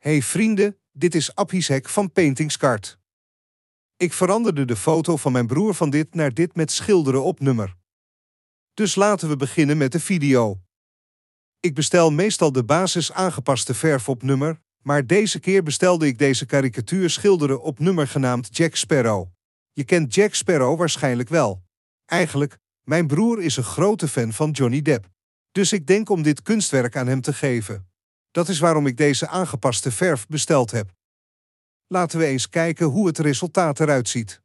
Hey vrienden, dit is Hek van Paintingskart. Ik veranderde de foto van mijn broer van dit naar dit met schilderen op nummer. Dus laten we beginnen met de video. Ik bestel meestal de basis aangepaste verf op nummer, maar deze keer bestelde ik deze karikatuur schilderen op nummer genaamd Jack Sparrow. Je kent Jack Sparrow waarschijnlijk wel. Eigenlijk, mijn broer is een grote fan van Johnny Depp. Dus ik denk om dit kunstwerk aan hem te geven. Dat is waarom ik deze aangepaste verf besteld heb. Laten we eens kijken hoe het resultaat eruit ziet.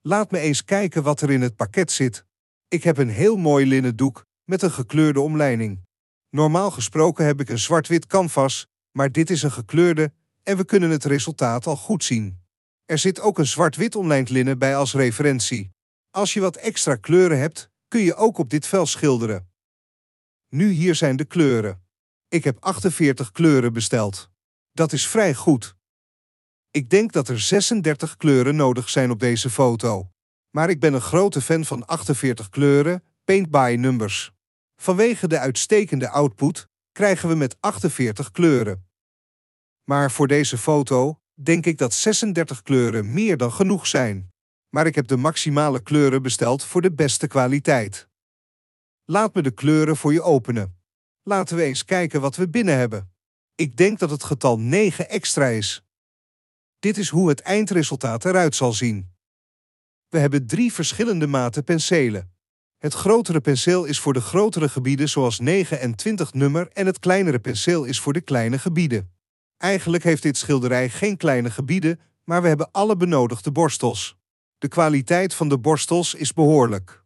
Laat me eens kijken wat er in het pakket zit. Ik heb een heel mooi linnen doek met een gekleurde omlijning. Normaal gesproken heb ik een zwart-wit canvas, maar dit is een gekleurde en we kunnen het resultaat al goed zien. Er zit ook een zwart-wit omlijnd linnen bij als referentie. Als je wat extra kleuren hebt, kun je ook op dit vel schilderen. Nu hier zijn de kleuren. Ik heb 48 kleuren besteld. Dat is vrij goed. Ik denk dat er 36 kleuren nodig zijn op deze foto. Maar ik ben een grote fan van 48 kleuren, paint by numbers. Vanwege de uitstekende output krijgen we met 48 kleuren. Maar voor deze foto denk ik dat 36 kleuren meer dan genoeg zijn. Maar ik heb de maximale kleuren besteld voor de beste kwaliteit. Laat me de kleuren voor je openen. Laten we eens kijken wat we binnen hebben. Ik denk dat het getal 9 extra is. Dit is hoe het eindresultaat eruit zal zien. We hebben drie verschillende maten penselen. Het grotere penseel is voor de grotere gebieden zoals 9 en 20 nummer en het kleinere penseel is voor de kleine gebieden. Eigenlijk heeft dit schilderij geen kleine gebieden, maar we hebben alle benodigde borstels. De kwaliteit van de borstels is behoorlijk.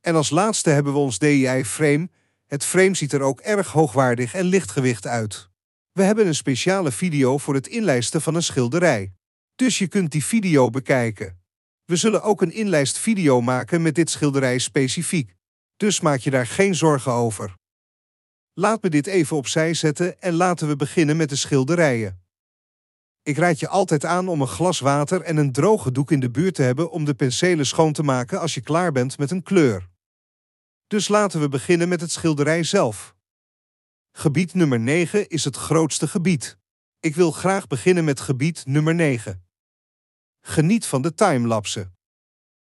En als laatste hebben we ons DIY-frame. Het frame ziet er ook erg hoogwaardig en lichtgewicht uit. We hebben een speciale video voor het inlijsten van een schilderij. Dus je kunt die video bekijken. We zullen ook een inlijstvideo maken met dit schilderij specifiek. Dus maak je daar geen zorgen over. Laat me dit even opzij zetten en laten we beginnen met de schilderijen. Ik raad je altijd aan om een glas water en een droge doek in de buurt te hebben om de penselen schoon te maken als je klaar bent met een kleur. Dus laten we beginnen met het schilderij zelf. Gebied nummer 9 is het grootste gebied. Ik wil graag beginnen met gebied nummer 9. Geniet van de timelapse.